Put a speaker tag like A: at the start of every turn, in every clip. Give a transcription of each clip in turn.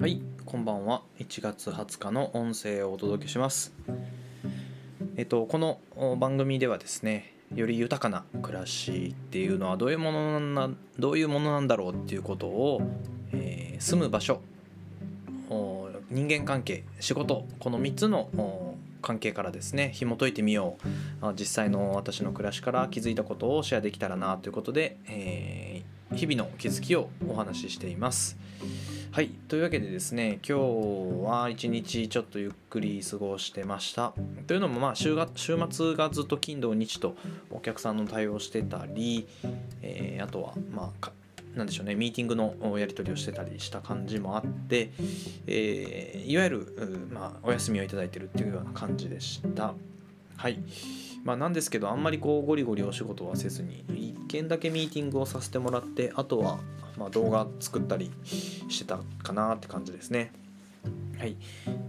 A: はい、こんばんは。1月20日の音声をお届けします。えっと、この番組ではですね、より豊かな暮らしっていうのはどういうものなんだどういうものなんだろうっていうことを、えー住む場所、人間関係、仕事、この3つの関係からですね、紐解いてみよう。実際の私の暮らしから気づいたことをシェアできたらなということで、えー日々の気づきをお話ししています。はいというわけでですね今日は一日ちょっとゆっくり過ごしてました。というのもまあ週が週末がずっと金土日とお客さんの対応してたり、えーあとはまあかなんでしょうねミーティングのやり取りをしてたりした感じもあって、えーいわゆる、まあ、お休みをいただいてるっていうような感じでした。はい。まあ、なんですけどあんまりこうゴリゴリお仕事はせずに1件だけミーティングをさせてもらってあとはまあ動画作ったりしてたかなって感じですね。はい、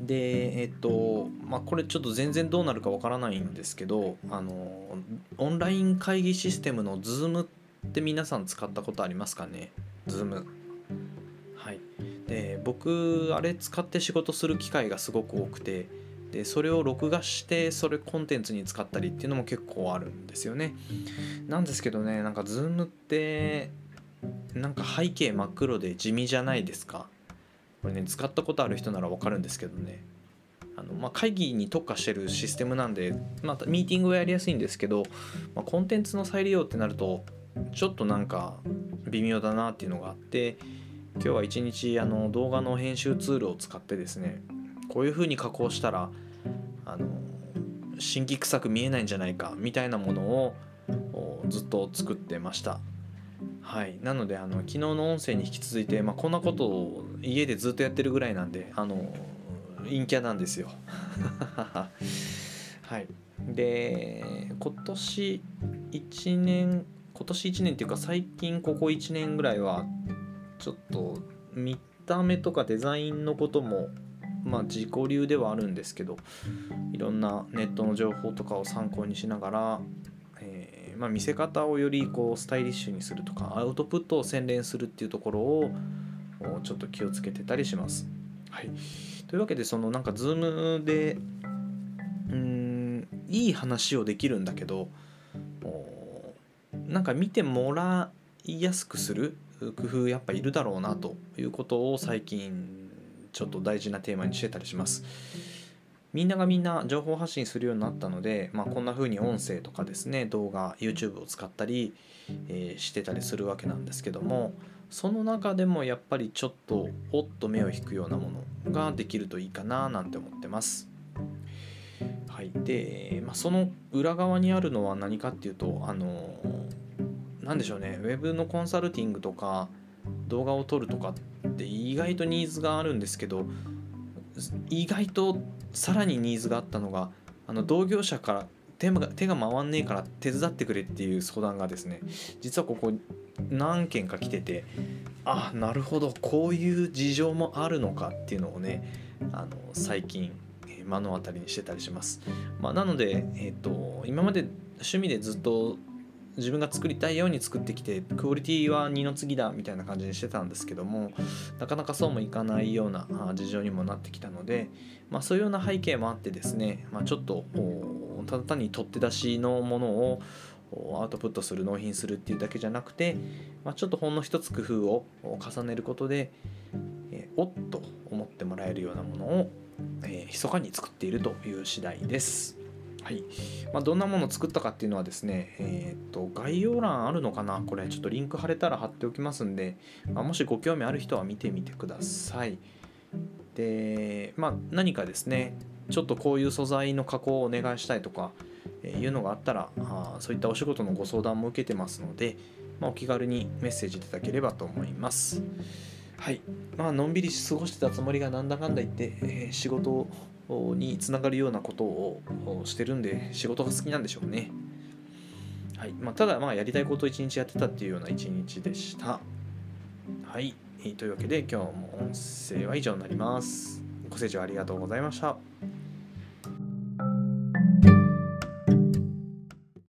A: でえっとまあこれちょっと全然どうなるかわからないんですけどあのオンライン会議システムの Zoom って皆さん使ったことありますかね？Zoom はい。で僕あれ使って仕事する機会がすごく多くてでそれを録画してそれコンテンツに使ったりっていうのも結構あるんですよね。なんですけどねなんか Zoom ってなんか背景真っ黒で地味じゃないですかこれね使ったことある人ならわかるんですけどねあの、まあ、会議に特化してるシステムなんで、まあ、ミーティングはやりやすいんですけど、まあ、コンテンツの再利用ってなるとちょっとなんか微妙だなっていうのがあって今日は一日あの動画の編集ツールを使ってですねこういう風に加工したらあの新規臭く見えないんじゃないかみたいなものをずっと作ってました。はい、なのであの昨日の音声に引き続いて、まあ、こんなことを家でずっとやってるぐらいなんであの陰キャなんですよ。はい、で今年1年今年1年っていうか最近ここ1年ぐらいはちょっと見た目とかデザインのこともまあ自己流ではあるんですけどいろんなネットの情報とかを参考にしながら、まあ、見せ方をよりこうスタイリッシュにするとかアウトプットを洗練するっていうところをおちょっと気をつけてたりします。はい、というわけでそのなんか Zoom でうーんいい話をできるんだけどおなんか見てもらいやすくする工夫やっぱいるだろうなということを最近ちょっと大事なテーマにしてたりします。みんながみんな情報発信するようになったので、まあ、こんな風に音声とかですね動画 YouTube を使ったり、えーしてたりするわけなんですけどもその中でもやっぱりちょっとおっと目を引くようなものができるといいかななんて思ってます。はい、で、まあ、その裏側にあるのは何かっていうとあのなんでしょうねウェブのコンサルティングとか動画を撮るとかって意外とニーズがあるんですけど意外とさらにニーズがあったのがあの同業者から手が手が回んねえから手伝ってくれっていう相談がですね実はここ何件か来ててあなるほどこういう事情もあるのかっていうのをねあの最近目の当たりにしてたりします。まあ、なので、えー、と今まで趣味でずっと自分が作りたいように作ってきてクオリティは二の次だみたいな感じにしてたんですけどもなかなかそうもいかないような事情にもなってきたので、まあ、そういうような背景もあってですね、まあ、ちょっとただ単に取って出しのものをアウトプットする納品するっていうだけじゃなくて、まあ、ちょっとほんの一つ工夫を重ねることで、えおっと思ってもらえるようなものを、えー密かに作っているという次第です。はいまあ、どんなものを作ったかっていうのはですね、えー、と概要欄あるのかな？これちょっとリンク貼れたら貼っておきますんで、まあ、もしご興味ある人は見てみてください。で、まあ、何かですねちょっとこういう素材の加工をお願いしたいとか、いうのがあったらあそういったお仕事のご相談も受けてますので、まあ、お気軽にメッセージいただければと思います。はいまあのんびり過ごしてたつもりがなんだかんだ言って、えー仕事をにつながるようなことをしてるんで仕事が好きなんでしょうね。はいまあ、ただまあやりたいことを一日やってたっていうような一日でした。はい、えというわけで今日も音声は以上になります。ご清聴ありがとうございました。